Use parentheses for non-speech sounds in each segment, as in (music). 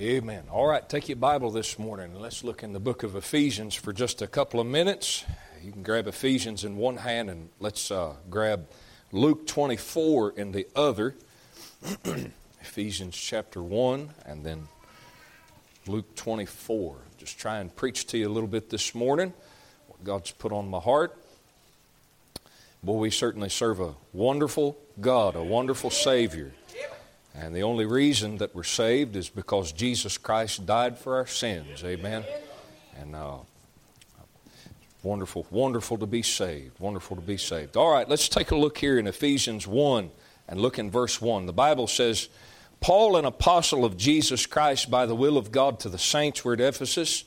Amen. All right, take your Bible this morning and let's look in the book of Ephesians for just a couple of minutes. You can grab Ephesians in one hand and let's uh, grab Luke 24 in the other. (clears throat) Ephesians chapter 1 and then Luke 24. Just try and preach to you a little bit this morning what God's put on my heart. Boy, we certainly serve a wonderful God, a wonderful Savior. And the only reason that we're saved is because Jesus Christ died for our sins. Amen. And uh, wonderful, wonderful to be saved. Wonderful to be saved. All right, let's take a look here in Ephesians 1 and look in verse 1. The Bible says, Paul, an apostle of Jesus Christ by the will of God to the saints were at Ephesus,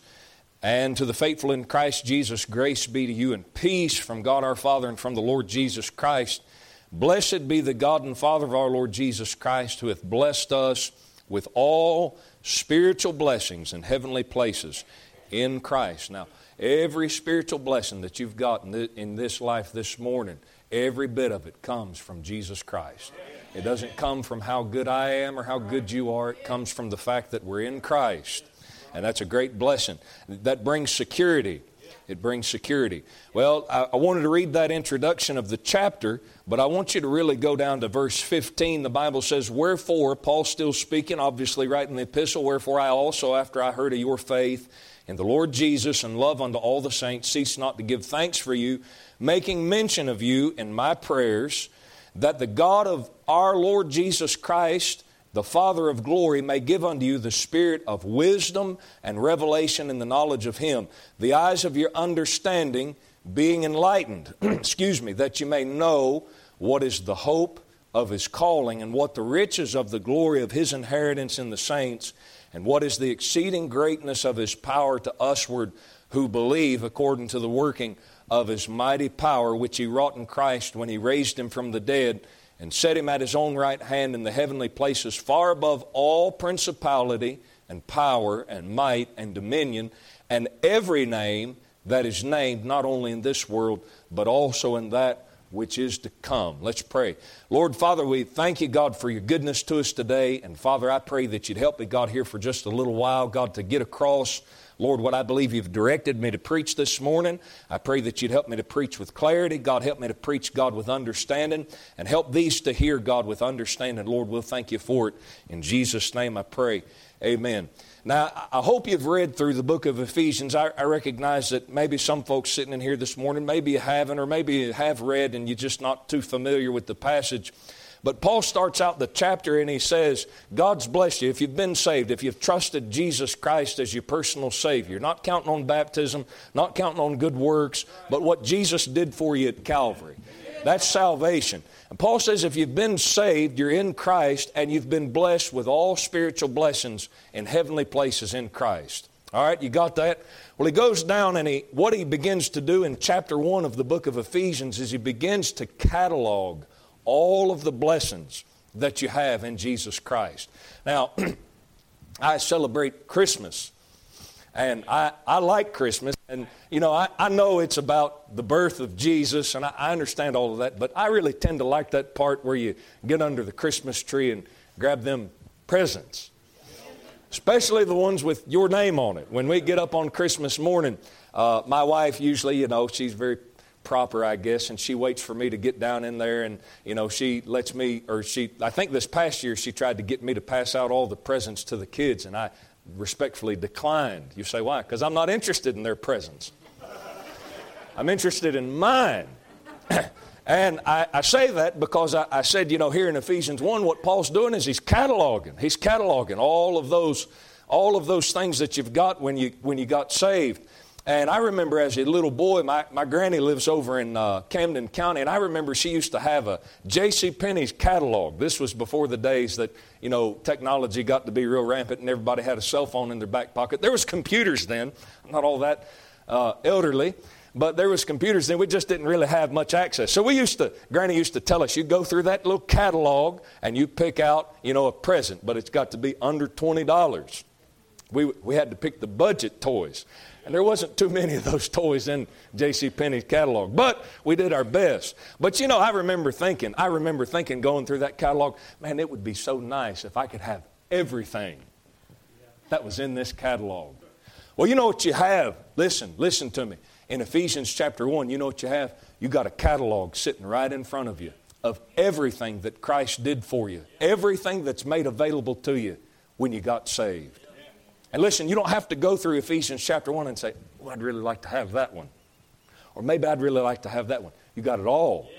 and to the faithful in Christ Jesus, grace be to you and peace from God our Father and from the Lord Jesus Christ. Blessed be the God and Father of our Lord Jesus Christ, who hath blessed us with all spiritual blessings in heavenly places in Christ. Now, every spiritual blessing that you've got in this life this morning, every bit of it comes from Jesus Christ. It doesn't come from how good I am or how good you are, it comes from the fact that we're in Christ. And that's a great blessing. That brings security. It brings security. Well, I wanted to read that introduction of the chapter but I want you to really go down to verse 15. The Bible says, Wherefore, Paul's still speaking, obviously, right in the epistle, wherefore I also, after I heard of your faith in the Lord Jesus and love unto all the saints, cease not to give thanks for you, making mention of you in my prayers, that the God of our Lord Jesus Christ, the Father of glory, may give unto you the spirit of wisdom and revelation in the knowledge of Him, the eyes of your understanding being enlightened, (clears throat) excuse me, that you may know what is the hope of his calling and what the riches of the glory of his inheritance in the saints and what is the exceeding greatness of his power to usward who believe according to the working of his mighty power which he wrought in Christ when he raised him from the dead and set him at his own right hand in the heavenly places far above all principality and power and might and dominion and every name that is named not only in this world, but also in that which is to come. Let's pray. Lord, Father, we thank you, God, for your goodness to us today. And Father, I pray that you'd help me, God, here for just a little while, God, to get across, Lord, what I believe you've directed me to preach this morning. I pray that you'd help me to preach with clarity. God, help me to preach, God, with understanding. And help these to hear, God, with understanding. Lord, we'll thank you for it. In Jesus' name I pray. Amen. Now, I hope you've read through the book of Ephesians. I, I, recognize that maybe some folks sitting in here this morning, maybe you haven't, or maybe you have read and you're just not too familiar with the passage. But Paul starts out the chapter and he says, God's blessed you if you've been saved, if you've trusted Jesus Christ as your personal Savior, not counting on baptism, not counting on good works, but what Jesus did for you at Calvary. That's salvation. And Paul says if you've been saved, you're in Christ, and you've been blessed with all spiritual blessings in heavenly places in Christ. All right, you got that? Well, he goes down and he, what he begins to do in chapter 1 of the book of Ephesians is he begins to catalog all of the blessings that you have in Jesus Christ. Now, (clears throat) I celebrate Christmas and I, I like Christmas. And, you know, I, I know it's about the birth of Jesus, and I, I understand all of that, but I really tend to like that part where you get under the Christmas tree and grab them presents, especially the ones with your name on it. When we get up on Christmas morning, uh, my wife usually, you know, she's very proper, I guess, and she waits for me to get down in there, and you know, she lets me, or she, I think this past year she tried to get me to pass out all the presents to the kids, and I, respectfully declined. You say, why? Because I'm not interested in their presence. I'm interested in mine. (clears throat) and I, I, say that because I, I, said, you know, here in Ephesians 1, what Paul's doing is he's cataloging. He's cataloging all of those, all of those things that you've got when you, when you got saved. And I remember as a little boy, my, my granny lives over in uh, Camden County, and I remember she used to have a J.C. Penney's catalog. This was before the days that, you know, technology got to be real rampant and everybody had a cell phone in their back pocket. There was computers then, not all that uh, elderly, but there was computers then. We just didn't really have much access. So we used to, Granny used to tell us, you go through that little catalog and you pick out, you know, a present, but it's got to be under $20. We, we had to pick the budget toys. And there wasn't too many of those toys in J.C. Penney's catalog, but we did our best. But you know, I remember thinking, I remember thinking going through that catalog, man, it would be so nice if I could have everything that was in this catalog. Well, you know what you have? Listen, listen to me. In Ephesians chapter 1, you know what you have? You got a catalog sitting right in front of you of everything that Christ did for you, everything that's made available to you when you got saved. And listen, you don't have to go through Ephesians chapter 1 and say, well, I'd really like to have that one. Or maybe I'd really like to have that one. You got it all.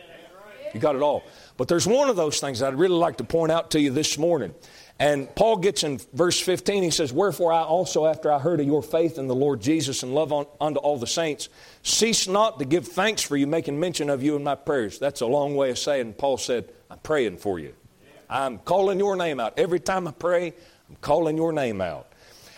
You got it all. But there's one of those things I'd really like to point out to you this morning. And Paul gets in verse 15, he says, Wherefore I also, after I heard of your faith in the Lord Jesus and love on, unto all the saints, cease not to give thanks for you, making mention of you in my prayers. That's a long way of saying, Paul said, I'm praying for you. I'm calling your name out. Every time I pray, I'm calling your name out.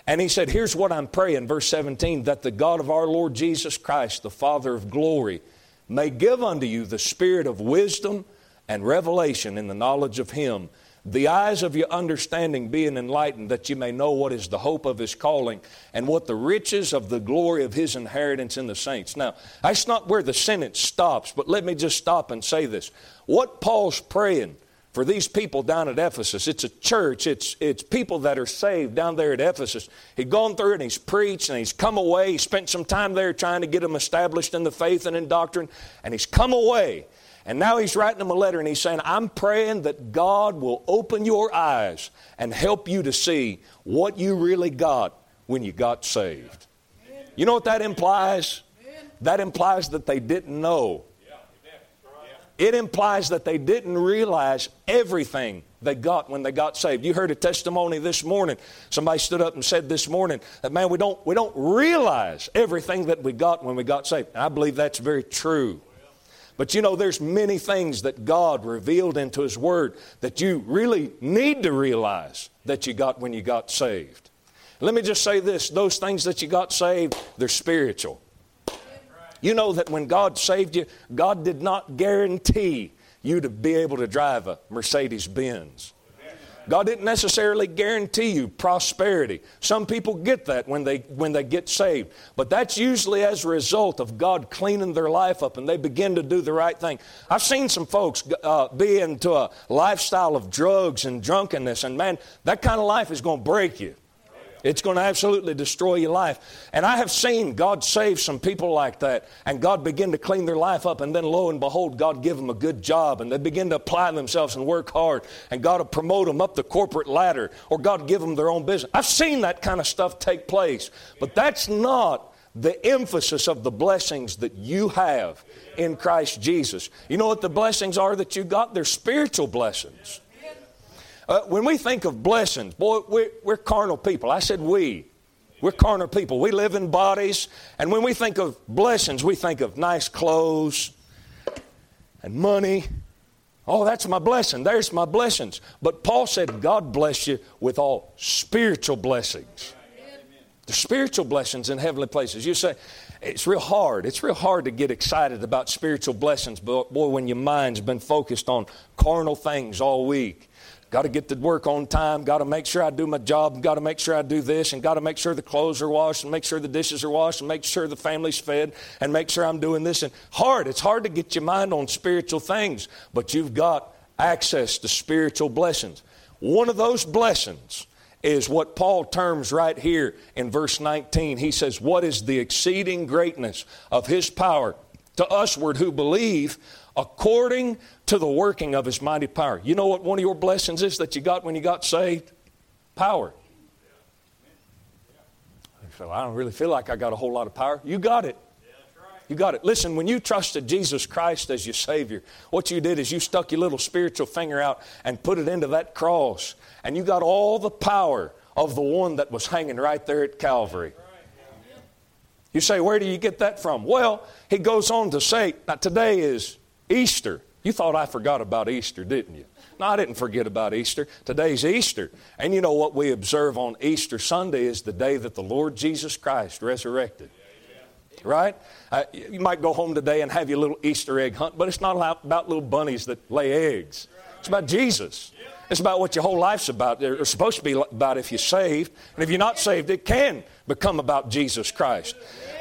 And he said, Here's what I'm praying, verse 17, that the God of our Lord Jesus Christ, the Father of glory, may give unto you the spirit of wisdom and revelation in the knowledge of him the eyes of your understanding being enlightened, that you may know what is the hope of his calling and what the riches of the glory of his inheritance in the saints. Now, that's not where the sentence stops, but let me just stop and say this. What Paul's praying for these people down at Ephesus, it's a church, it's, it's people that are saved down there at Ephesus. He'd gone through and he's preached and he's come away. He spent some time there trying to get them established in the faith and in doctrine, and he's come away. And now he's writing them a letter and he's saying, I'm praying that God will open your eyes and help you to see what you really got when you got saved. You know what that implies? That implies that they didn't know. It implies that they didn't realize everything they got when they got saved. You heard a testimony this morning. Somebody stood up and said this morning that, man, we don't, we don't realize everything that we got when we got saved. And I believe that's very true. But you know, there's many things that God revealed into His Word that you really need to realize that you got when you got saved. Let me just say this those things that you got saved, they're spiritual. You know that when God saved you, God did not guarantee you to be able to drive a Mercedes Benz. God didn't necessarily guarantee you prosperity. Some people get that when they, when they get saved. But that's usually as a result of God cleaning their life up and they begin to do the right thing. I've seen some folks uh, be into a lifestyle of drugs and drunkenness, and man, that kind of life is going to break you. It's going to absolutely destroy your life. And I have seen God save some people like that, and God begin to clean their life up, and then lo and behold, God give them a good job, and they begin to apply themselves and work hard, and God will promote them up the corporate ladder, or God give them their own business. I've seen that kind of stuff take place, but that's not the emphasis of the blessings that you have in Christ Jesus. You know what the blessings are that you got? They're spiritual blessings. Uh, when we think of blessings, boy, we're, we're carnal people. I said we. We're carnal people. We live in bodies. And when we think of blessings, we think of nice clothes and money. Oh, that's my blessing. There's my blessings. But Paul said, God bless you with all spiritual blessings. The spiritual blessings in heavenly places. You say, it's real hard. It's real hard to get excited about spiritual blessings, but boy, when your mind's been focused on carnal things all week Got to get to work on time. Got to make sure I do my job. Got to make sure I do this. And got to make sure the clothes are washed and make sure the dishes are washed and make sure the family's fed and make sure I'm doing this. And hard. It's hard to get your mind on spiritual things, but you've got access to spiritual blessings. One of those blessings is what Paul terms right here in verse 19. He says, What is the exceeding greatness of his power to usward who believe according to the working of his mighty power. You know what one of your blessings is that you got when you got saved? Power. So I don't really feel like I got a whole lot of power. You got it. You got it. Listen, when you trusted Jesus Christ as your Savior, what you did is you stuck your little spiritual finger out and put it into that cross, and you got all the power of the one that was hanging right there at Calvary. You say, where do you get that from? Well, he goes on to say, now today is Easter. You thought I forgot about Easter, didn't you? No, I didn't forget about Easter. Today's Easter. And you know what we observe on Easter Sunday is the day that the Lord Jesus Christ resurrected. Right? Uh, you might go home today and have your little Easter egg hunt, but it's not about little bunnies that lay eggs. It's about Jesus. It's about what your whole life's about. It's supposed to be about if you're saved. And if you're not saved, it can become about Jesus Christ.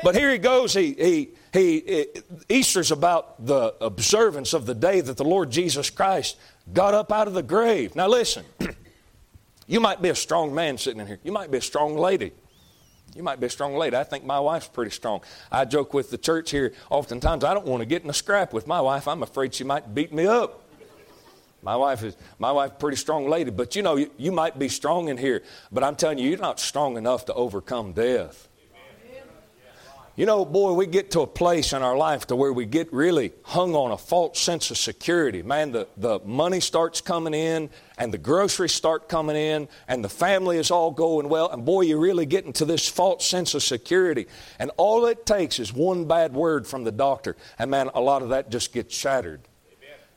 But here he goes. He, he, he, Easter's about the observance of the day that the Lord Jesus Christ got up out of the grave. Now listen, (clears throat) You might be a strong man sitting in here. You might be a strong lady. You might be a strong lady. I think my wife's pretty strong. I joke with the church here oftentimes. I don't want to get in a scrap with my wife. I'm afraid she might beat me up. My wife is my wife, pretty strong lady. But you know, you, you might be strong in here, but I'm telling you, you're not strong enough to overcome death. You know, boy, we get to a place in our life to where we get really hung on a false sense of security. Man, the, the money starts coming in, and the groceries start coming in, and the family is all going well, and boy, you really get into this false sense of security. And all it takes is one bad word from the doctor, and man, a lot of that just gets shattered.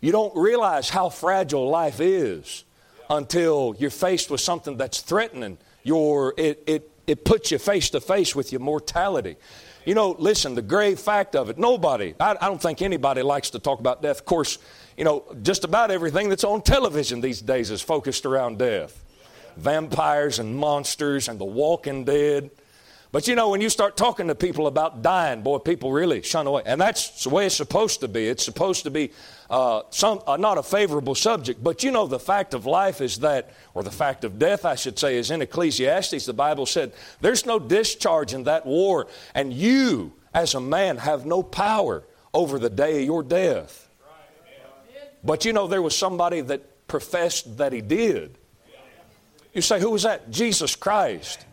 You don't realize how fragile life is until you're faced with something that's threatening. Your, it, it, it puts you face to face with your mortality. You know, listen, the grave fact of it, nobody, I, I, don't think anybody likes to talk about death. Of course, you know, just about everything that's on television these days is focused around death vampires and monsters and the walking dead. But you know, when you start talking to people about dying, boy, people really shun away. And that's the way it's supposed to be. It's supposed to be uh, some, uh, not a favorable subject. But you know, the fact of life is that, or the fact of death, I should say, is in Ecclesiastes, the Bible said, there's no discharge in that war. And you, as a man, have no power over the day of your death. But you know, there was somebody that professed that he did. You say, who was that? Jesus Christ.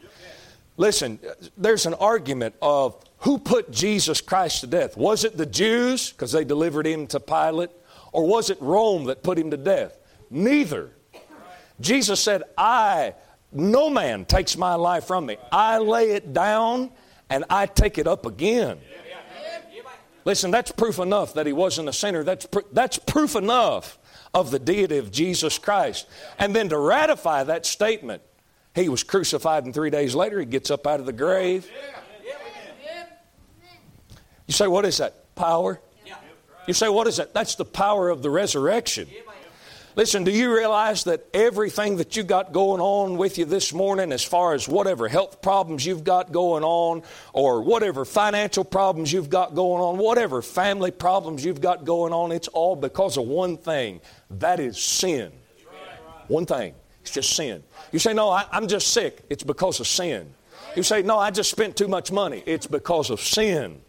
Listen, there's an argument of who put Jesus Christ to death. Was it the Jews because they delivered him to Pilate? Or was it Rome that put him to death? Neither. Jesus said, I, no man takes my life from me. I lay it down and I take it up again. Listen, that's proof enough that he wasn't a sinner. That's, pr- that's proof enough of the deity of Jesus Christ. And then to ratify that statement, he was crucified, and three days later, he gets up out of the grave. You say, What is that? Power? You say, What is that? That's the power of the resurrection. Listen, do you realize that everything that you got going on with you this morning, as far as whatever health problems you've got going on, or whatever financial problems you've got going on, whatever family problems you've got going on, it's all because of one thing that is sin. One thing. It's just sin. You say, No, I, I'm just sick. It's because of sin. You say, No, I just spent too much money. It's because of sin.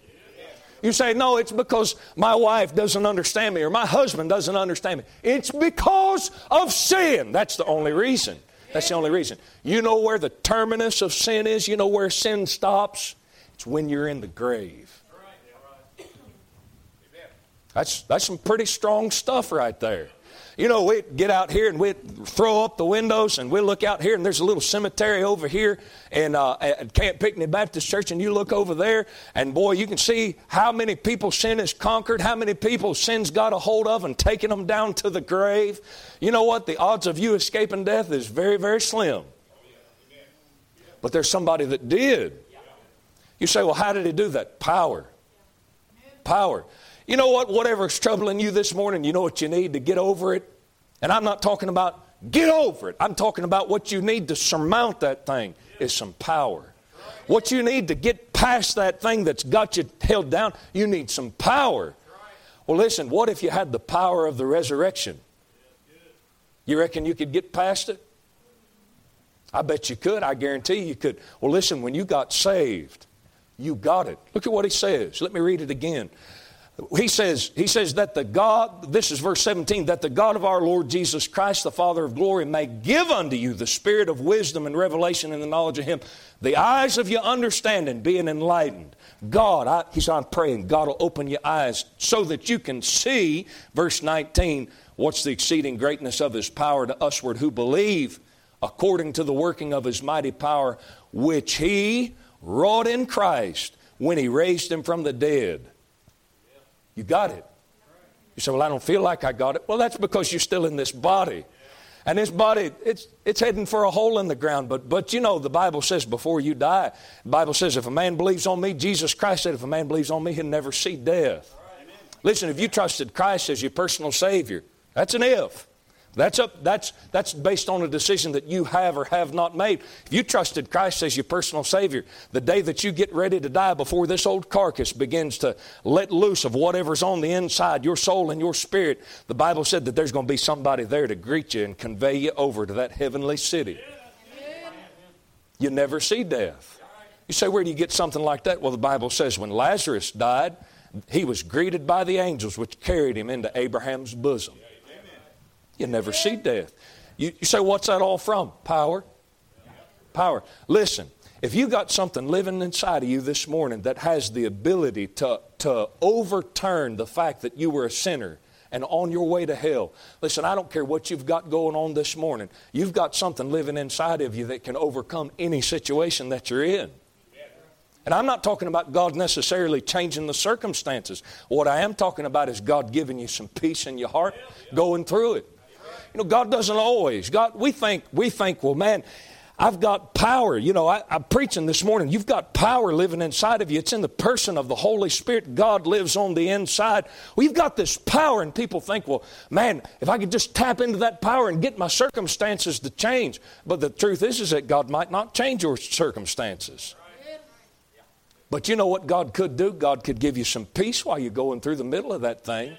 You say, No, it's because my wife doesn't understand me or my husband doesn't understand me. It's because of sin. That's the only reason. That's the only reason. You know where the terminus of sin is? You know where sin stops? It's when you're in the grave. That's, that's some pretty strong stuff right there. You know, we'd get out here and we'd throw up the windows and we'd look out here and there's a little cemetery over here and uh, at Camp Pinckney Baptist Church and you look over there and boy, you can see how many people sin has conquered, how many people sin's got a hold of and taken them down to the grave. You know what? The odds of you escaping death is very, very slim. But there's somebody that did. You say, well, how did he do that? Power. Power. You know what? Whatever's troubling you this morning, you know what you need to get over it? And I'm not talking about get over it. I'm talking about what you need to surmount that thing is some power. What you need to get past that thing that's got you held down, you need some power. Well, listen, what if you had the power of the resurrection? You reckon you could get past it? I bet you could. I guarantee you could. Well, listen, when you got saved, you got it. Look at what he says. Let me read it again he says, he says that the God, this is verse 17, that the God of our Lord Jesus Christ, the Father of glory, may give unto you the spirit of wisdom and revelation in the knowledge of Him, the eyes of your understanding being enlightened. God, I, said, I'm praying, God will open your eyes so that you can see, verse 19, what's the exceeding greatness of His power to usward who believe, according to the working of His mighty power, which He wrought in Christ when He raised Him from the dead you got it. You say, Well, I don't feel like I got it. Well, that's because you're still in this body. And this body, it's, it's heading for a hole in the ground. But, but you know, the Bible says before you die, the Bible says if a man believes on me, Jesus Christ said, if a man believes on me, he'll never see death. Listen, if you trusted Christ as your personal Savior, that's an if. That's, up, that's, that's based on a decision that you have or have not made. If you trusted Christ as your personal Savior, the day that you get ready to die before this old carcass begins to let loose of whatever's on the inside, your soul and your spirit, the Bible said that there's going to be somebody there to greet you and convey you over to that heavenly city. You never see death. You say, where do you get something like that? Well, the Bible says when Lazarus died, he was greeted by the angels which carried him into Abraham's bosom. You never see death. You, you say, what's that all from? Power. Power. Listen, if you got something living inside of you this morning that has the ability to, to overturn the fact that you were a sinner and on your way to hell, listen, I don't care what you've got going on this morning. You've got something living inside of you that can overcome any situation that you're in. And I'm not talking about God necessarily changing the circumstances. What I am talking about is God giving you some peace in your heart going through it. You know, God doesn't always. God, we think, we think, well, man, I've got power. You know, I, am preaching this morning. You've got power living inside of you. It's in the person of the Holy Spirit. God lives on the inside. We've got this power, and people think, well, man, if I could just tap into that power and get my circumstances to change. But the truth is, is that God might not change your circumstances. But you know what God could do? God could give you some peace while you're going through the middle of that thing.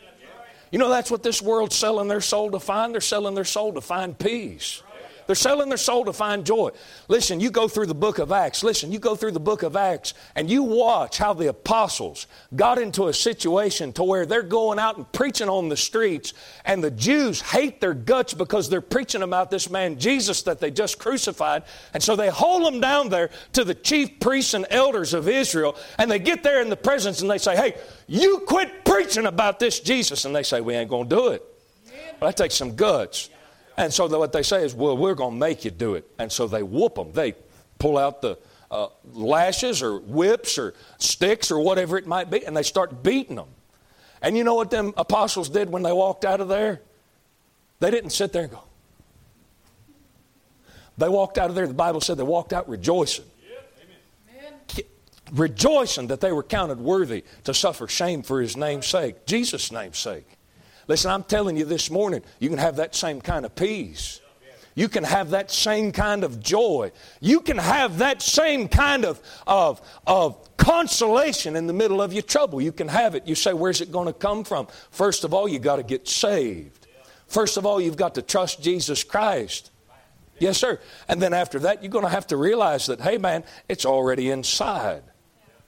You know, that's what this world's selling their soul to find. They're selling their soul to find peace. They're selling their soul to find joy. Listen, you go through the book of Acts. Listen, you go through the book of Acts and you watch how the apostles got into a situation to where they're going out and preaching on the streets and the Jews hate their guts because they're preaching about this man Jesus that they just crucified. And so they hold them down there to the chief priests and elders of Israel and they get there in the presence and they say, "Hey, you quit preaching about this Jesus." And they say, "We ain't going to do it." Well, that takes some guts. And so what they say is, well, we're going to make you do it. And so they whoop them. They pull out the uh, lashes or whips or sticks or whatever it might be, and they start beating them. And you know what them apostles did when they walked out of there? They didn't sit there and go. They walked out of there, the Bible said they walked out rejoicing. Rejoicing that they were counted worthy to suffer shame for his name's sake, Jesus' name's sake. Listen, I'm telling you this morning, you can have that same kind of peace. You can have that same kind of joy. You can have that same kind of, of, of consolation in the middle of your trouble. You can have it. You say, where's it going to come from? First of all, you got to get saved. First of all, you've got to trust Jesus Christ. Yes, sir. And then after that, you're going to have to realize that, hey, man, it's already inside.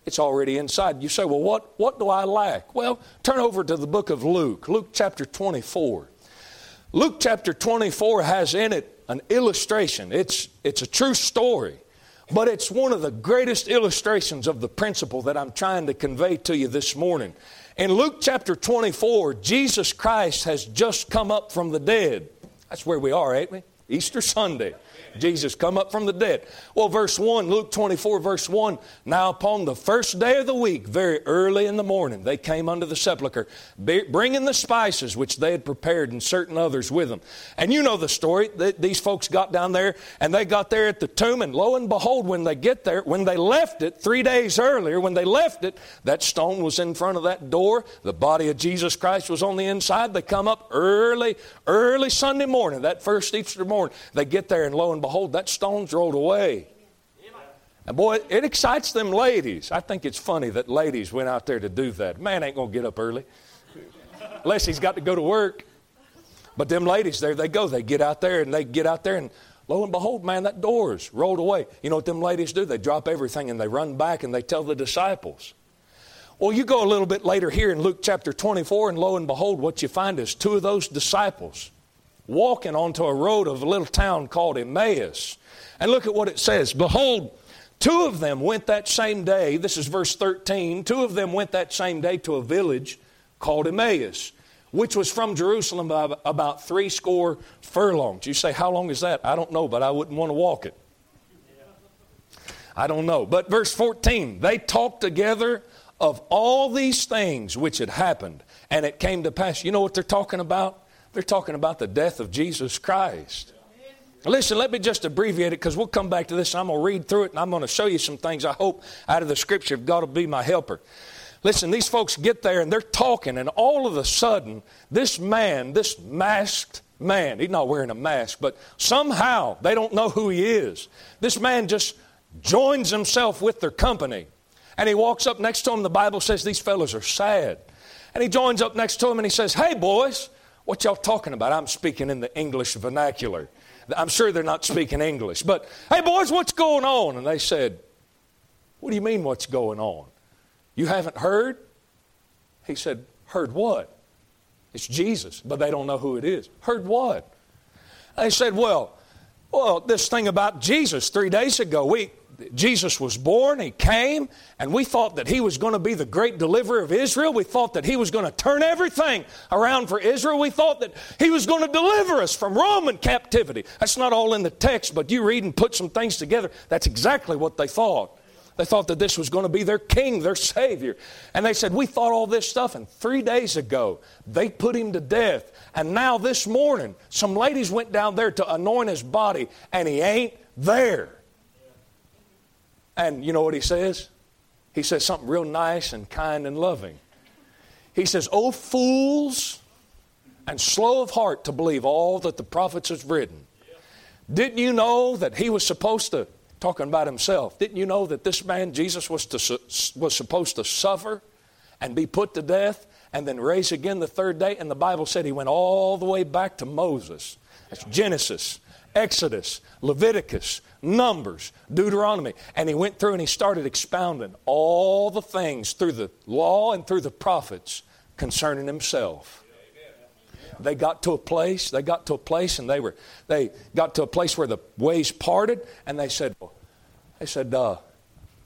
It's already inside. You say, well, what, what do I lack? Well, turn over to the book of Luke, Luke chapter 24. Luke chapter 24 has in it an illustration. It's, it's a true story, but it's one of the greatest illustrations of the principle that I'm trying to convey to you this morning. In Luke chapter 24, Jesus Christ has just come up from the dead. That's where we are, ain't we? Easter Sunday. Jesus come up from the dead. Well, verse 1, Luke 24, verse 1. Now, upon the first day of the week, very early in the morning, they came unto the sepulchre, bringing the spices which they had prepared, and certain others with them. And you know the story. These folks got down there, and they got there at the tomb, and lo and behold, when they get there, when they left it three days earlier, when they left it, that stone was in front of that door. The body of Jesus Christ was on the inside. They come up early, early Sunday morning, that first Easter morning. They get there, and lo and behold, that stone's rolled away. And boy, it excites them ladies. I think it's funny that ladies went out there to do that. Man ain't going to get up early unless he's got to go to work. But them ladies, there they go. They get out there and they get out there and lo and behold, man, that door's rolled away. You know what them ladies do? They drop everything and they run back and they tell the disciples. Well, you go a little bit later here in Luke chapter 24, and lo and behold, what you find is two of those disciples walking onto a road of a little town called Emmaus. And look at what it says Behold, two of them went that same day. This is verse 13. Two of them went that same day to a village called Emmaus, which was from Jerusalem about three score furlongs. You say, How long is that? I don't know, but I wouldn't want to walk it. I don't know. But verse 14, they talked together of all these things which had happened, and it came to pass. You know what they're talking about? They're talking about the death of Jesus Christ. Listen, let me just abbreviate it because we'll come back to this. I'm going to read through it and I'm going to show you some things I hope out of the scripture. God will be my helper. Listen, these folks get there and they're talking, and all of a sudden, this man, this masked man, he's not wearing a mask, but somehow they don't know who he is. This man just joins himself with their company. And he walks up next to them. The Bible says these fellows are sad. And he joins up next to them and he says, Hey, boys, what y'all talking about? I'm speaking in the English vernacular. I'm sure they're not speaking English. But, hey, boys, what's going on? And they said, What do you mean, what's going on? You haven't heard? He said, Heard what? It's Jesus, but they don't know who it is. Heard what? They said, Well, well, this thing about Jesus three days ago, we, Jesus was born, He came, and we thought that He was going to be the great deliverer of Israel. We thought that He was going to turn everything around for Israel. We thought that He was going to deliver us from Roman captivity. That's not all in the text, but you read and put some things together. That's exactly what they thought. They thought that this was going to be their king, their savior. And they said, We thought all this stuff, and three days ago, they put him to death. And now this morning, some ladies went down there to anoint his body, and he ain't there. And you know what he says? He says something real nice and kind and loving. He says, Oh, fools and slow of heart to believe all that the prophets have written. Didn't you know that he was supposed to, talking about himself, didn't you know that this man, Jesus, was, to, was supposed to suffer and be put to death and then raise again the third day? And the Bible said he went all the way back to Moses. That's Genesis, Exodus, Leviticus, Numbers, Deuteronomy. And he went through and he started expounding all the things through the law and through the prophets concerning himself. They got to a place, they got to a place and they were they got to a place where the ways parted and they said they said, uh,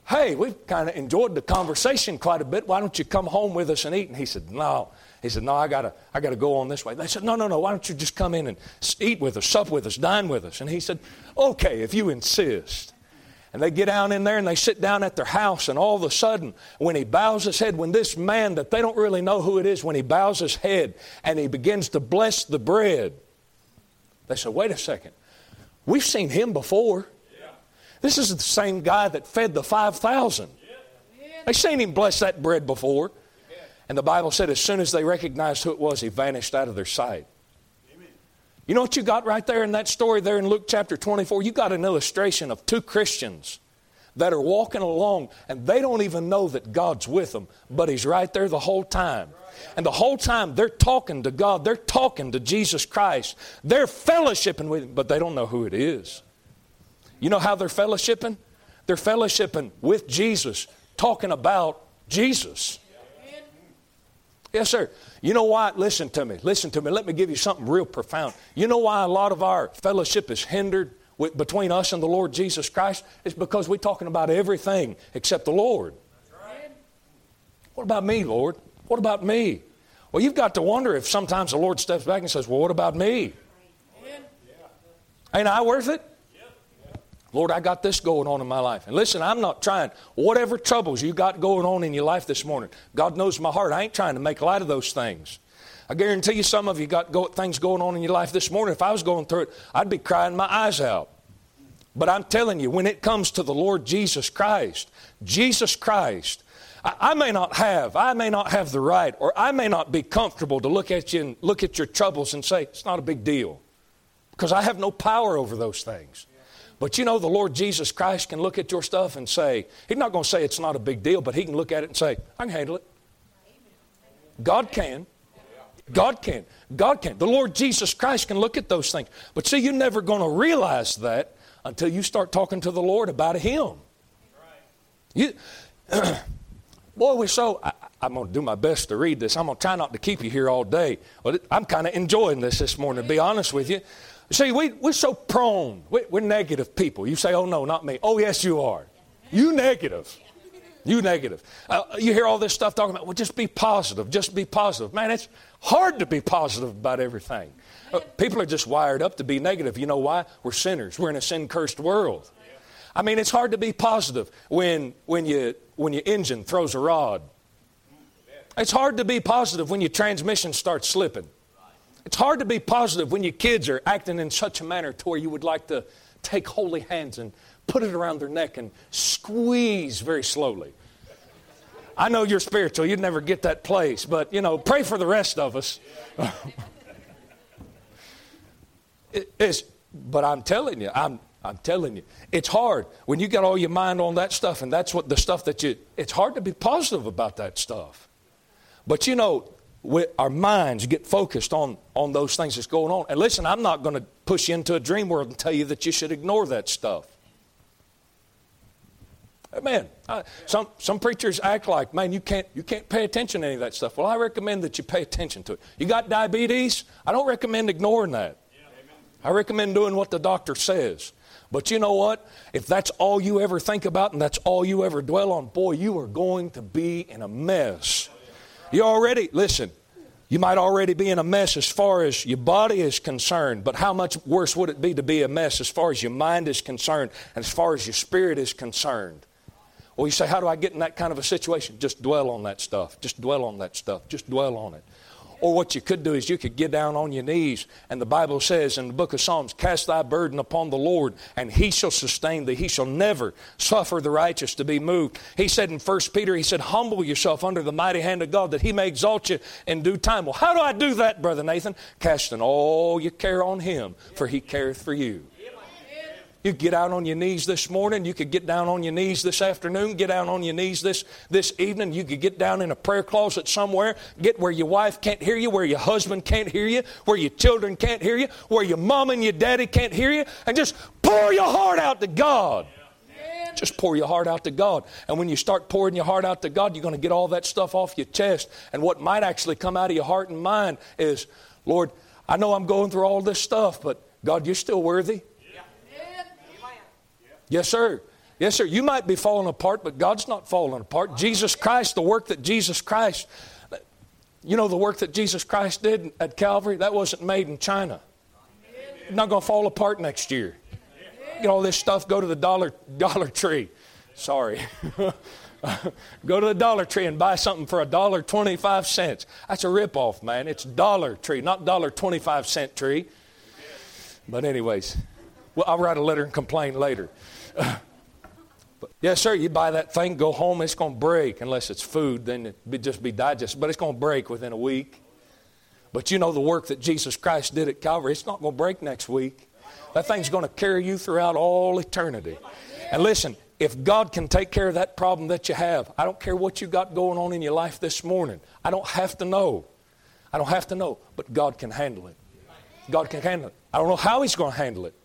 hey, we've kind of enjoyed the conversation quite a bit. Why don't you come home with us and eat? And he said, no. He said, No, I gotta, I gotta go on this way. They said, No, no, no, why don't you just come in and eat with us, sup with us, dine with us? And he said, Okay, if you insist. And they get down in there and they sit down at their house, and all of a sudden, when he bows his head, when this man that they don't really know who it is, when he bows his head and he begins to bless the bread, they said, Wait a second, we've seen him before. This is the same guy that fed the 5,000. They've seen him bless that bread before. And the Bible said as soon as they recognized who it was, he vanished out of their sight. Amen. You know what you got right there in that story there in Luke chapter 24? You got an illustration of two Christians that are walking along and they don't even know that God's with them, but He's right there the whole time. And the whole time they're talking to God, they're talking to Jesus Christ, they're fellowshipping with Him, but they don't know who it is. You know how they're fellowshipping? They're fellowshipping with Jesus, talking about Jesus. Yes, sir. You know why? Listen to me. Listen to me. Let me give you something real profound. You know why a lot of our fellowship is hindered with, between us and the Lord Jesus Christ? It's because we're talking about everything except the Lord. Right. What about me, Lord? What about me? Well, you've got to wonder if sometimes the Lord steps back and says, Well, what about me? Ain't I worth it? Lord, I got this going on in my life. And listen, I'm not trying, whatever troubles you got going on in your life this morning, God knows my heart. I ain't trying to make light of those things. I guarantee you, some of you got go, things going on in your life this morning. If I was going through it, I'd be crying my eyes out. But I'm telling you, when it comes to the Lord Jesus Christ, Jesus Christ, I, may not have, I may not have the right, or I may not be comfortable to look at you and look at your troubles and say, it's not a big deal. Because I have no power over those things. But you know, the Lord Jesus Christ can look at your stuff and say, He's not going to say it's not a big deal, but He can look at it and say, I can handle it. God can. God can. God can. The Lord Jesus Christ can look at those things. But see, you're never going to realize that until you start talking to the Lord about Him. You, (clears throat) boy, we're so. I, am going to do my best to read this. I'm going to try not to keep you here all day. But I'm kind of enjoying this this morning, to be honest with you. See, we, we're so prone. We, we're negative people. You say, oh, no, not me. Oh, yes, you are. You negative. You negative. Uh, you hear all this stuff talking about, well, just be positive. Just be positive. Man, it's hard to be positive about everything. Uh, people are just wired up to be negative. You know why? We're sinners. We're in a sin cursed world. I mean, it's hard to be positive when, when, you, when your engine throws a rod. It's hard to be positive when your transmission starts slipping. It's hard to be positive when your kids are acting in such a manner to where you would like to take holy hands and put it around their neck and squeeze very slowly. I know you're spiritual, you'd never get that place, but you know, pray for the rest of us. (laughs) it's, but I'm telling you, I'm, I'm telling you, it's hard when you got all your mind on that stuff, and that's what the stuff that you, it's hard to be positive about that stuff. But you know, we, our minds get focused on, on those things that's going on. And listen, I'm not going to push you into a dream world and tell you that you should ignore that stuff. Man, I, some, some preachers act like, man, you can't, you can't pay attention to any of that stuff. Well, I recommend that you pay attention to it. You got diabetes? I don't recommend ignoring that. I recommend doing what the doctor says. But you know what? If that's all you ever think about and that's all you ever dwell on, boy, you are going to be in a mess. You already, listen, you might already be in a mess as far as your body is concerned, but how much worse would it be to be a mess as far as your mind is concerned and as far as your spirit is concerned? Well, you say, How do I get in that kind of a situation? Just dwell on that stuff. Just dwell on that stuff. Just dwell on it. Or what you could do is you could get down on your knees, and the Bible says in the book of Psalms, Cast thy burden upon the Lord, and he shall sustain thee. He shall never suffer the righteous to be moved. He said in 1 Peter, He said, Humble yourself under the mighty hand of God, that he may exalt you in due time. Well, how do I do that, Brother Nathan? Casting all your care on him, for he careth for you. You get out on your knees this morning. You could get down on your knees this afternoon. Get down on your knees this, this evening. You could get down in a prayer closet somewhere. Get where your wife can't hear you, where your husband can't hear you, where your children can't hear you, where your mom and your daddy can't hear you, and just pour your heart out to God. Just pour your heart out to God. And when you start pouring your heart out to God, you're going to get all that stuff off your chest. And what might actually come out of your heart and mind is, Lord, I know I'm going through all this stuff, but God, you're still worthy. Yes, sir. Yes, sir. You might be falling apart, but God's not falling apart. Jesus Christ, the work that Jesus Christ, you know, the work that Jesus Christ did at Calvary, that wasn't made in China. Not going to fall apart next year. Get all this stuff, go to the Dollar, dollar Tree. Sorry. (laughs) go to the Dollar Tree and buy something for a dollar twenty-five cents. That's a ripoff, man. It's Dollar Tree, not dollar twenty-five cent tree. But anyways, well, I'll write a letter and complain later. Yes, sir, you buy that thing, go home, it's going to break. Unless it's food, then it just be digested. But it's going to break within a week. But you know the work that Jesus Christ did at Calvary, it's not going to break next week. That thing's going to carry you throughout all eternity. And listen, if God can take care of that problem that you have, I don't care what you got going on in your life this morning. I don't have to know. I don't have to know, but God can handle it. God can handle it. I don't know how He's going to handle it,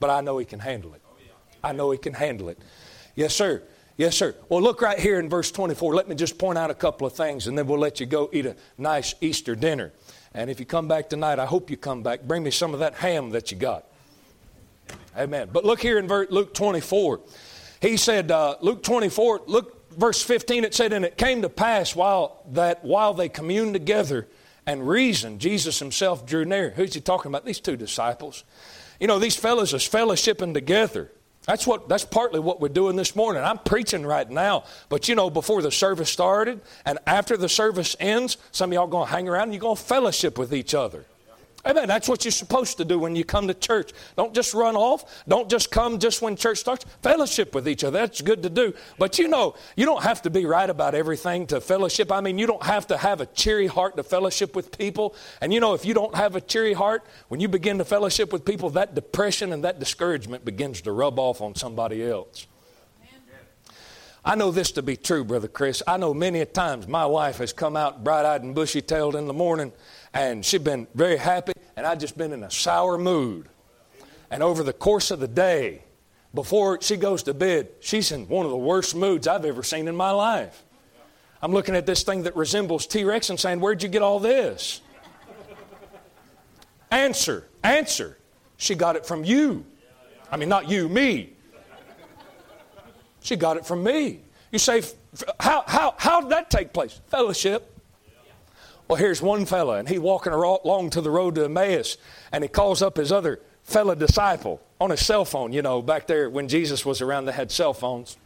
but I know He can handle it. I know He can handle it. Yes, sir. Yes, sir. Well, look right here in verse 24. Let me just point out a couple of things and then we'll let you go eat a nice Easter dinner. And if you come back tonight, I hope you come back. Bring me some of that ham that you got. Amen. But look here in Luke 24. He said, uh, Luke 24, look, verse 15, it said, And it came to pass while that while they communed together and reasoned, Jesus himself drew near. Who's he talking about? These two disciples. You know, these fellows is fellowshipping together. That's what that's partly what we're doing this morning. I'm preaching right now, but you know, before the service started and after the service ends, some of y'all gonna hang around and you're gonna fellowship with each other. Amen. That's what you're supposed to do when you come to church. Don't just run off. Don't just come just when church starts. Fellowship with each other. That's good to do. But you know, you don't have to be right about everything to fellowship. I mean, you don't have to have a cheery heart to fellowship with people. And you know, if you don't have a cheery heart, when you begin to fellowship with people, that depression and that discouragement begins to rub off on somebody else. I know this to be true, Brother Chris. I know many a times my wife has come out bright eyed and bushy tailed in the morning and she'd been very happy, and I'd just been in a sour mood. And over the course of the day, before she goes to bed, she's in one of the worst moods I've ever seen in my life. I'm looking at this thing that resembles T Rex and saying, Where'd you get all this? answer, answer. She got it from you. I mean, not you, me. She got it from me. You say, how, how, how did that take place? Fellowship. Well, here's one fella, and he's walking along to the road to Emmaus, and he calls up his other fellow disciple on his cell phone. You know, back there when Jesus was around, they had cell phones.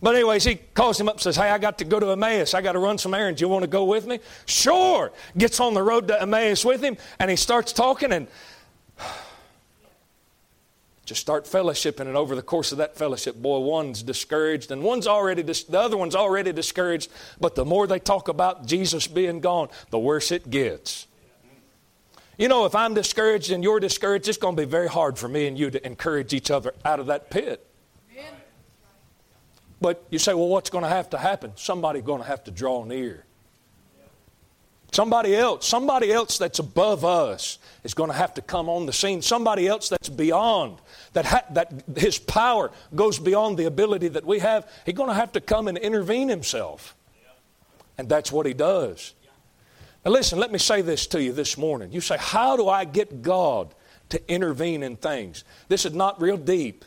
But, anyways, he calls him up and says, Hey, I got to go to Emmaus. I got to run some errands. You want to go with me? Sure. Gets on the road to Emmaus with him, and he starts talking, and just start fellowshipping, and over the course of that fellowship, boy, one's discouraged, and one's already dis- the other one's already discouraged. But the more they talk about Jesus being gone, the worse it gets. You know, if I'm discouraged and you're discouraged, it's going to be very hard for me and you to encourage each other out of that pit. But you say, well, what's going to have to happen? Somebody's going to have to draw near. Somebody else, somebody else that's above us is going to have to come on the scene. Somebody else that's beyond, that, ha- that his power goes beyond the ability that we have. He's going to have to come and intervene himself. And that's what he does. Now, listen, let me say this to you this morning. You say, How do I get God to intervene in things? This is not real deep,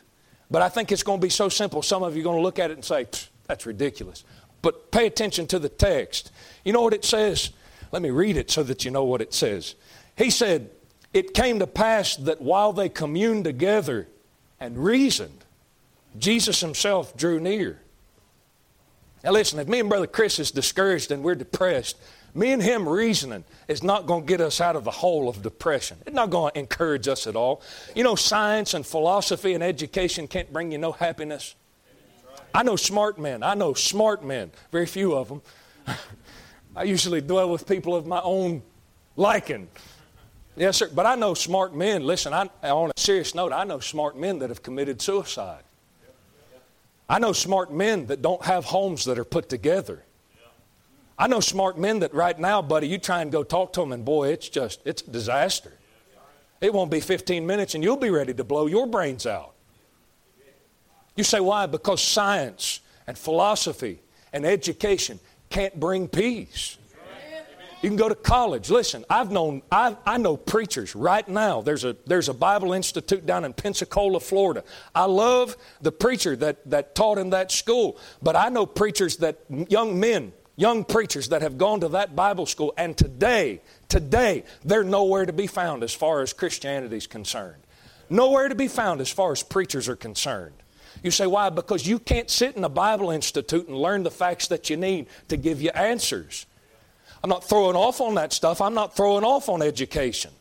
but I think it's going to be so simple. Some of you are going to look at it and say, That's ridiculous. But pay attention to the text. You know what it says? Let me read it so that you know what it says. He said, It came to pass that while they communed together and reasoned, Jesus himself drew near. Now, listen, if me and Brother Chris is discouraged and we're depressed, me and him reasoning is not going to get us out of the hole of depression. It's not going to encourage us at all. You know, science and philosophy and education can't bring you no happiness. I know smart men. I know smart men, very few of them. (laughs) I usually dwell with people of my own liking. Yes, sir. But I know smart men. Listen, I, on a serious note, I know smart men that have committed suicide. I know smart men that don't have homes that are put together. I know smart men that right now, buddy, you try and go talk to them, and boy, it's just, it's a disaster. It won't be 15 minutes, and you'll be ready to blow your brains out. You say, why? Because science and philosophy and education can't bring peace. You can go to college. Listen, I've known, I've, I know preachers right now. There's a, there's a Bible Institute down in Pensacola, Florida. I love the preacher that, that taught in that school, but I know preachers that, young men, young preachers that have gone to that Bible school, and today, today, they're nowhere to be found as far as Christianity is concerned. Nowhere to be found as far as preachers are concerned. You say, why? Because you can't sit in a Bible institute and learn the facts that you need to give you answers. I'm not throwing off on that stuff. I'm not throwing off on education.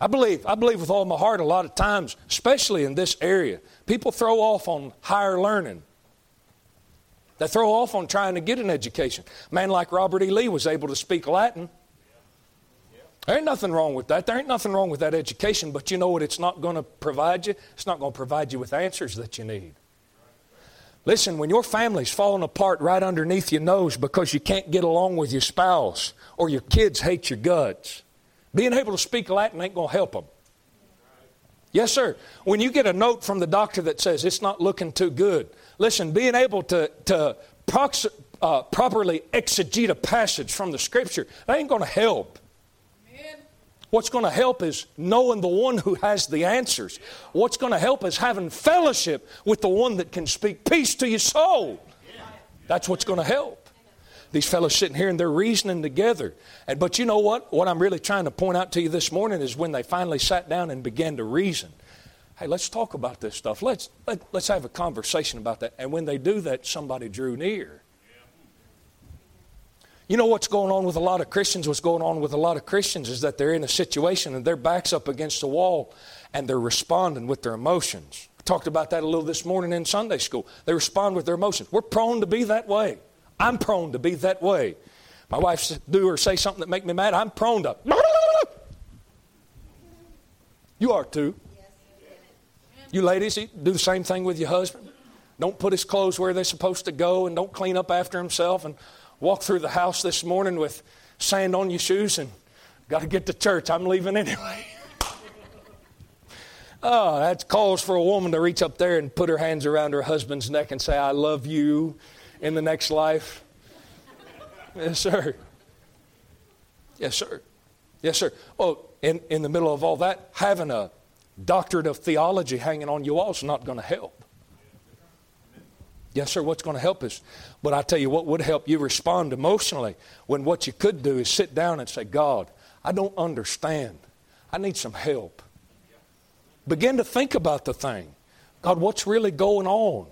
I believe, I believe with all my heart a lot of times, especially in this area, people throw off on higher learning. They throw off on trying to get an education. A man like Robert E. Lee was able to speak Latin. There ain't nothing wrong with that. There ain't nothing wrong with that education, but you know what it's not going to provide you? It's not going to provide you with answers that you need. Listen, when your family's falling apart right underneath your nose because you can't get along with your spouse or your kids hate your guts, being able to speak Latin ain't going to help them. Yes, sir. When you get a note from the doctor that says it's not looking too good, listen, being able to, to prox- uh, properly exegete a passage from the scripture, that ain't going to help. What's going to help is knowing the one who has the answers. What's going to help is having fellowship with the one that can speak peace to your soul. That's what's going to help. These fellows sitting here and they're reasoning together. And, but you know what? What I'm really trying to point out to you this morning is when they finally sat down and began to reason. Hey, let's talk about this stuff. Let's, let, let's have a conversation about that. And when they do that, somebody drew near. You know what's going on with a lot of Christians? What's going on with a lot of Christians is that they're in a situation and their back's up against the wall and they're responding with their emotions. I talked about that a little this morning in Sunday school. They respond with their emotions. We're prone to be that way. I'm prone to be that way. My wife do or say something that make me mad. I'm prone to. You are too. You ladies do the same thing with your husband. Don't put his clothes where they're supposed to go and don't clean up after himself and walk through the house this morning with sand on your shoes and got to get to church. I'm leaving anyway. (laughs) oh, that calls for a woman to reach up there and put her hands around her husband's neck and say, I love you in the next life. yes, sir. Yes, sir. Yes, sir. Oh, in, in the middle of all that, having a doctorate of theology hanging on your wall is not going to help. Yes, sir, what's going to help us? But I tell you what would help you respond emotionally when what you could do is sit down and say, God, I don't understand. I need some help. Begin to think about the thing. God, what's really going on?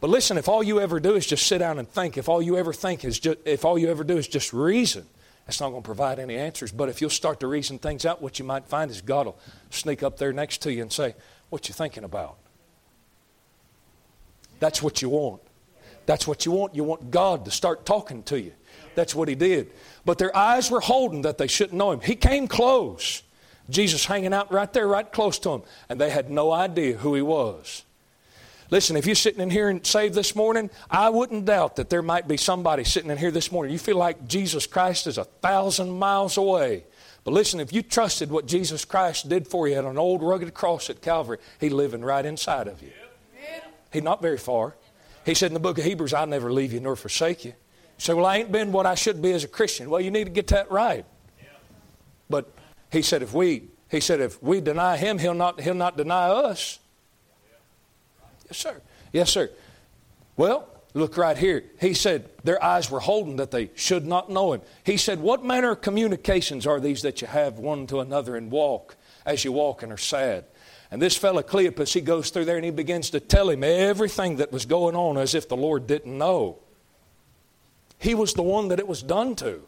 But listen, if all you ever do is just sit down and think, if all you ever think is just, if all you ever do is just reason, that's not going to provide any answers. But if you'll start to reason things out, what you might find is God will sneak up there next to you and say, What you thinking about? That's what you want. That's what you want. You want God to start talking to you. That's what he did. But their eyes were holding that they shouldn't know him. He came close. Jesus hanging out right there, right close to him. And they had no idea who he was. Listen, if you're sitting in here and saved this morning, I wouldn't doubt that there might be somebody sitting in here this morning. You feel like Jesus Christ is a thousand miles away. But listen, if you trusted what Jesus Christ did for you at an old rugged cross at Calvary, He's living right inside of you. He's not very far. He said in the book of Hebrews, I'll never leave you nor forsake you. You say, Well, I ain't been what I should be as a Christian. Well, you need to get that right. But he said, if we he said, if we deny him, he'll not, he'll not deny us. Yes, sir. Yes, sir. Well, look right here. He said, their eyes were holden that they should not know him. He said, What manner of communications are these that you have one to another and walk as you walk and are sad? And this fellow Cleopas, he goes through there and he begins to tell him everything that was going on as if the Lord didn't know. He was the one that it was done to.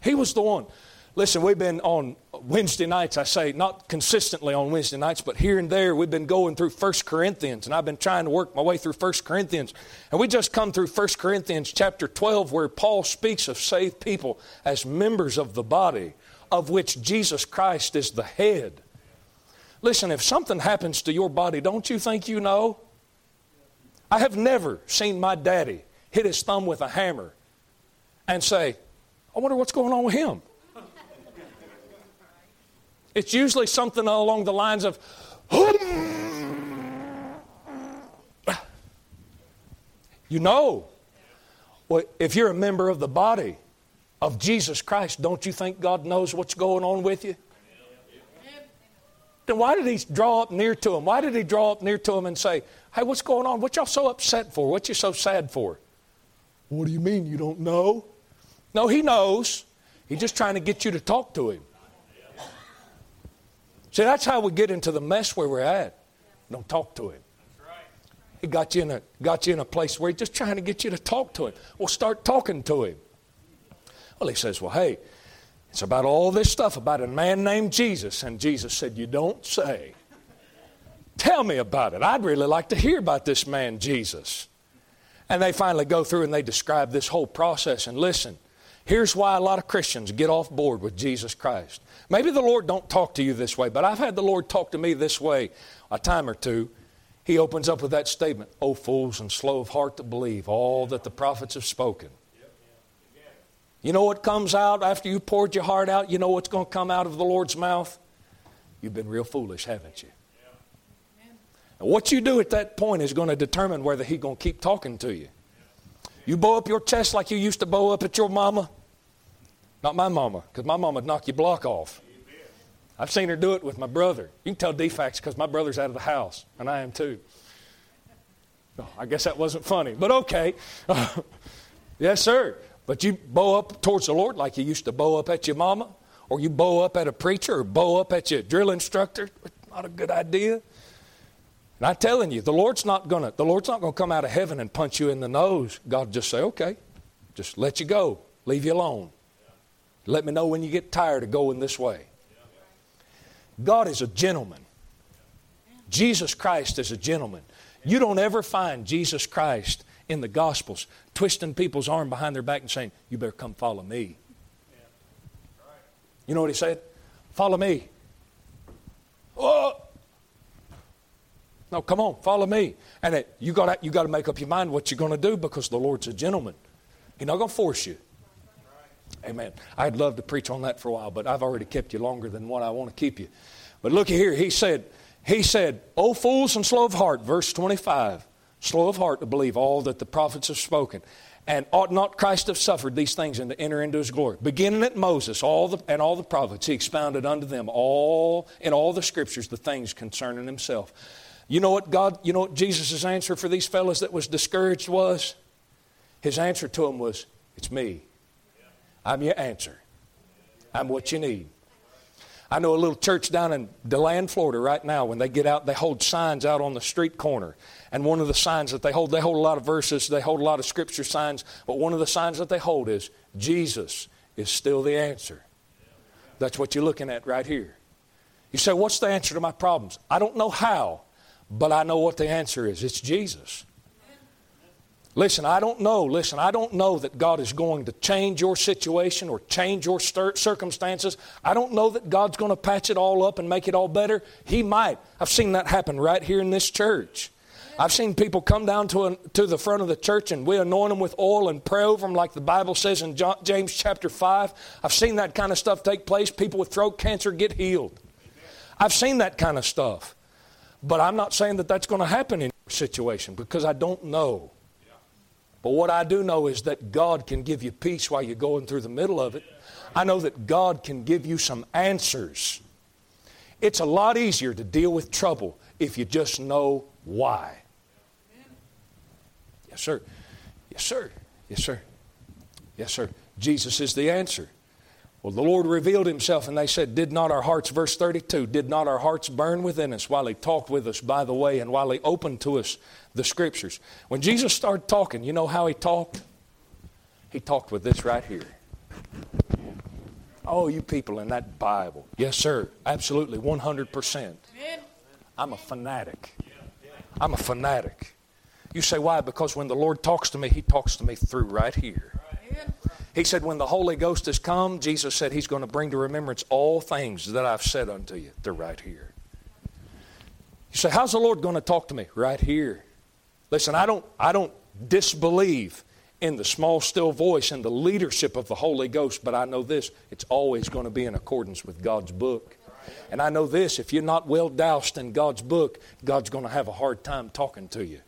He was the one. Listen, we've been on Wednesday nights, I say, not consistently on Wednesday nights, but here and there, we've been going through 1 Corinthians, and I've been trying to work my way through 1 Corinthians. And we just come through 1 Corinthians chapter 12, where Paul speaks of saved people as members of the body, of which Jesus Christ is the head. Listen, if something happens to your body, don't you think you know? I have never seen my daddy hit his thumb with a hammer and say, I wonder what's going on with him. It's usually something along the lines of, you know. Well, if you're a member of the body of Jesus Christ, don't you think God knows what's going on with you? Then why did he draw up near to him? Why did he draw up near to him and say, Hey, what's going on? What y'all so upset for? What you so sad for? What do you mean you don't know? No, he knows. He's just trying to get you to talk to him. See, that's how we get into the mess where we're at. Don't talk to him. He got you in a got you in a place where he's just trying to get you to talk to him. Well, start talking to him. Well, he says, Well, hey, it's about all this stuff about a man named Jesus. And Jesus said, You don't say. Tell me about it. I'd really like to hear about this man, Jesus. And they finally go through and they describe this whole process. And listen, here's why a lot of Christians get off board with Jesus Christ. Maybe the Lord don't talk to you this way, but I've had the Lord talk to me this way a time or two. He opens up with that statement, "O fools and slow of heart to believe all that the prophets have spoken." You know what comes out after you poured your heart out? You know what's going to come out of the Lord's mouth? You've been real foolish, haven't you? And what you do at that point is going to determine whether He's going to keep talking to you. You bow up your chest like you used to bow up at your mama. Not my mama, because my mama would knock your block off. I've seen her do it with my brother. You can tell defects because my brother's out of the house, and I am too. Oh, I guess that wasn't funny, but okay. (laughs) yes, sir. But you bow up towards the Lord like you used to bow up at your mama, or you bow up at a preacher, or bow up at your drill instructor. Not a good idea. And I'm telling you, the Lord's not gonna the Lord's not gonna come out of heaven and punch you in the nose. God just say, okay, just let you go, leave you alone. Let me know when you get tired of going this way. God is a gentleman. Jesus Christ is a gentleman. You don't ever find Jesus Christ in the Gospels twisting people's arm behind their back and saying, You better come follow me. You know what he said? Follow me. Oh! No, come on, follow me. And it, you got you got to make up your mind what you're going to do because the Lord's a gentleman. He's not going to force you. Amen. I'd love to preach on that for a while, but I've already kept you longer than what I want to keep you. But look here, he said, he said, O fools and slow of heart, verse 25, slow of heart to believe all that the prophets have spoken. And ought not Christ have suffered these things and to enter into his glory? Beginning at Moses, all the, and all the prophets, he expounded unto them all in all the scriptures the things concerning himself. You know what God, you know what Jesus' answer for these fellows that was discouraged was? His answer to them was, It's me. I'm your answer. I'm what you need. I know a little church down in DeLand, Florida right now. When they get out, they hold signs out on the street corner. And one of the signs that they hold, they hold a lot of verses, they hold a lot of scripture signs, but one of the signs that they hold is Jesus is still the answer. That's what you're looking at right here. You say, What's the answer to my problems? I don't know how, but I know what the answer is. It's Jesus. Listen, I don't know. Listen, I don't know that God is going to change your situation or change your circumstances. I don't know that God's going to patch it all up and make it all better. He might. I've seen that happen right here in this church. I've seen people come down to, a, to the front of the church and we anoint them with oil and pray over them like the Bible says in John, James chapter 5. I've seen that kind of stuff take place. People with throat cancer get healed. I've seen that kind of stuff. But I'm not saying that that's going to happen in your situation because I don't know. But what I do know is that God can give you peace while you're going through the middle of it. I know that God can give you some answers. It's a lot easier to deal with trouble if you just know why. Yes, sir. Yes, sir. Yes, sir. Yes, sir. Jesus is the answer. Well, the Lord revealed himself, and they said, Did not our hearts, verse 32, did not our hearts burn within us while he talked with us by the way and while he opened to us the scriptures? When Jesus started talking, you know how he talked? He talked with this right here. Oh, you people in that Bible. Yes, sir. Absolutely. 100%. I'm a fanatic. I'm a fanatic. You say, why? Because when the Lord talks to me, He talks to me through right here. He said, When the Holy Ghost has come, Jesus said He's going to bring to remembrance all things that I've said unto you. They're right here. You say, How's the Lord going to talk to me? Right here. Listen, I don't, I don't disbelieve in the small, still voice and the leadership of the Holy Ghost, but I know this it's always going to be in accordance with God's book. And I know this if you're not well doused in God's book, God's going to have a hard time talking to you.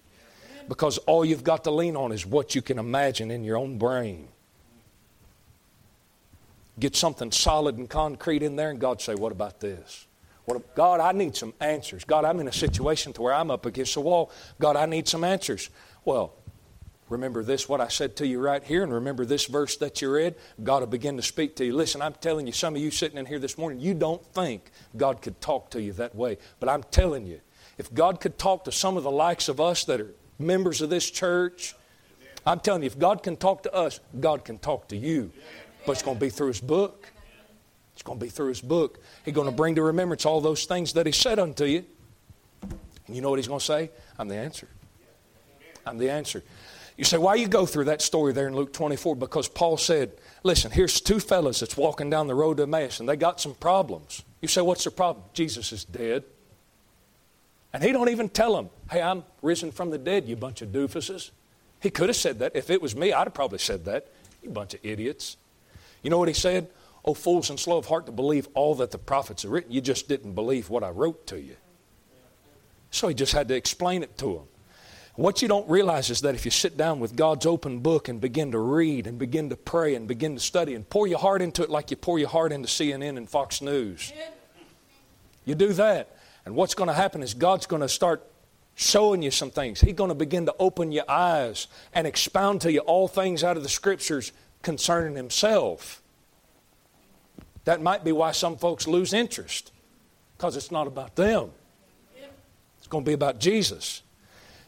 Because all you've got to lean on is what you can imagine in your own brain get something solid and concrete in there, and God say, What about this? What, God, I need some answers. God, I'm in a situation to where I'm up against the wall. God, I need some answers. Well, remember this, what I said to you right here, and remember this verse that you read. God will begin to speak to you. Listen, I'm telling you, some of you sitting in here this morning, you don't think God could talk to you that way. But I'm telling you, if God could talk to some of the likes of us that are members of this church, I'm telling you, if God can talk to us, God can talk to you. But it's going to be through His book. It's going to be through His book. He's going to bring to remembrance all those things that He said unto you. And you know what He's going to say? I'm the answer. I'm the answer. You say, why you go through that story there in Luke 24? Because Paul said, listen, here's two fellas that's walking down the road to Emmaus, and they got some problems. You say, what's the problem? Jesus is dead. And he don't even tell them, hey, I'm risen from the dead, you bunch of doofuses. He could have said that. If it was me, I'd have probably said that. You bunch of idiots. You know what he said? Oh, fools and slow of heart to believe all that the prophets have written. You just didn't believe what I wrote to you. So he just had to explain it to them. What you don't realize is that if you sit down with God's open book and begin to read and begin to pray and begin to study and pour your heart into it like you pour your heart into CNN and Fox News, you do that. And what's going to happen is God's going to start showing you some things. He's going to begin to open your eyes and expound to you all things out of the Scriptures concerning himself. That might be why some folks lose interest, because it's not about them. It's going to be about Jesus.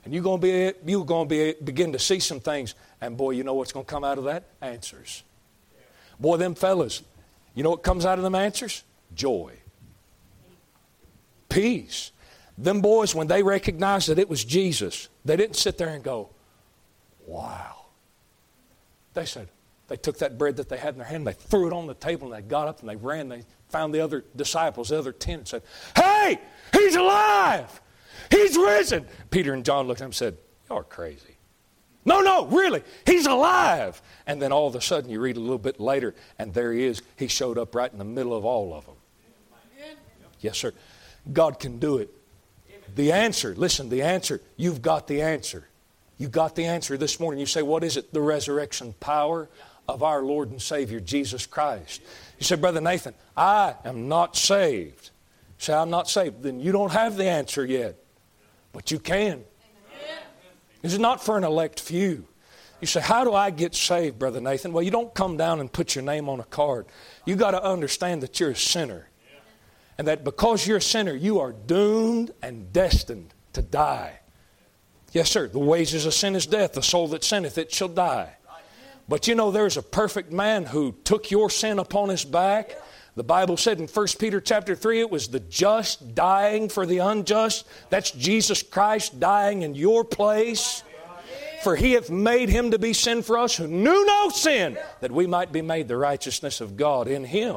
And you're going to be, you're going to be, begin to see some things, and boy, you know what's going to come out of that? Answers. Boy, them fellas, you know what comes out of them answers? Joy. Peace. Them boys, when they recognized that it was Jesus, they didn't sit there and go, wow. They said, they took that bread that they had in their hand, they threw it on the table, and they got up and they ran. They found the other disciples, the other ten, and said, Hey, he's alive! He's risen! Peter and John looked at him and said, You're crazy. No, no, really, he's alive. And then all of a sudden, you read a little bit later, and there he is. He showed up right in the middle of all of them. Yes, sir. God can do it. The answer, listen, the answer, you've got the answer. You got the answer this morning. You say, What is it? The resurrection power of our Lord and Savior Jesus Christ. You say, Brother Nathan, I am not saved. You say, I'm not saved. Then you don't have the answer yet. But you can. This is not for an elect few. You say, How do I get saved, Brother Nathan? Well, you don't come down and put your name on a card. You got to understand that you're a sinner. And that because you're a sinner, you are doomed and destined to die. Yes, sir. The wages of sin is death. The soul that sinneth, it shall die. But you know, there's a perfect man who took your sin upon his back. The Bible said in 1 Peter chapter 3 it was the just dying for the unjust. That's Jesus Christ dying in your place. For he hath made him to be sin for us who knew no sin, that we might be made the righteousness of God in him.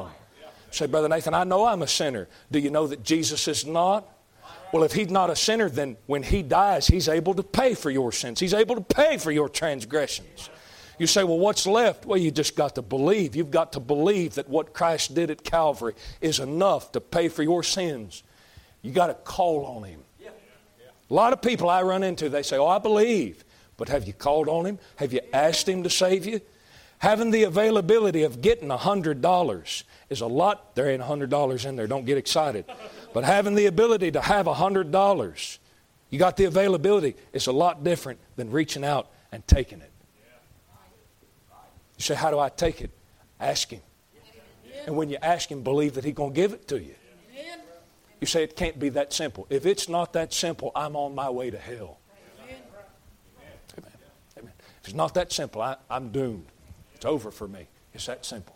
Say, Brother Nathan, I know I'm a sinner. Do you know that Jesus is not? Well, if he's not a sinner, then when he dies, he's able to pay for your sins. He's able to pay for your transgressions. You say, well, what's left? Well, you just got to believe. You've got to believe that what Christ did at Calvary is enough to pay for your sins. You got to call on him. A lot of people I run into, they say, oh, I believe. But have you called on him? Have you asked him to save you? Having the availability of getting $100 is a lot. There ain't $100 in there, don't get excited. But having the ability to have $100, you got the availability, it's a lot different than reaching out and taking it. You say, How do I take it? Ask Him. And when you ask Him, believe that He's going to give it to you. You say, It can't be that simple. If it's not that simple, I'm on my way to hell. Amen. Amen. If it's not that simple, I, I'm doomed. It's over for me. It's that simple.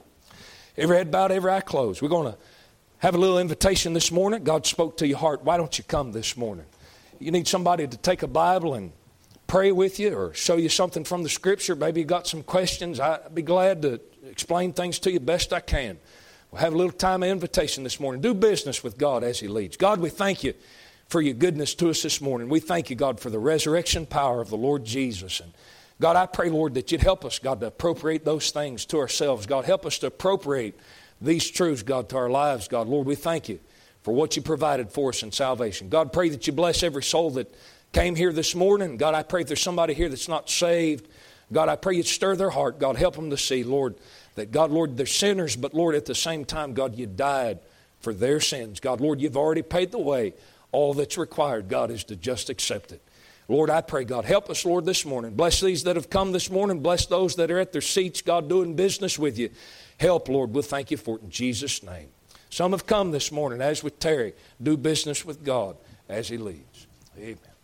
Every head bowed, every eye closed. We're going to have a little invitation this morning. God spoke to your heart. Why don't you come this morning? You need somebody to take a Bible and pray with you or show you something from the Scripture. Maybe you got some questions. I'd be glad to explain things to you best I can. We'll have a little time of invitation this morning. Do business with God as He leads. God, we thank you for your goodness to us this morning. We thank you, God, for the resurrection power of the Lord Jesus. And God, I pray, Lord, that you'd help us, God, to appropriate those things to ourselves. God, help us to appropriate these truths, God, to our lives, God. Lord, we thank you for what you provided for us in salvation. God, pray that you bless every soul that came here this morning. God, I pray if there's somebody here that's not saved, God, I pray you stir their heart. God, help them to see, Lord, that God, Lord, they're sinners, but Lord, at the same time, God, you died for their sins. God, Lord, you've already paid the way. All that's required, God, is to just accept it. Lord, I pray, God, help us, Lord, this morning. Bless these that have come this morning. Bless those that are at their seats, God, doing business with you. Help, Lord. We'll thank you for it in Jesus' name. Some have come this morning, as with Terry, do business with God as he leads. Amen.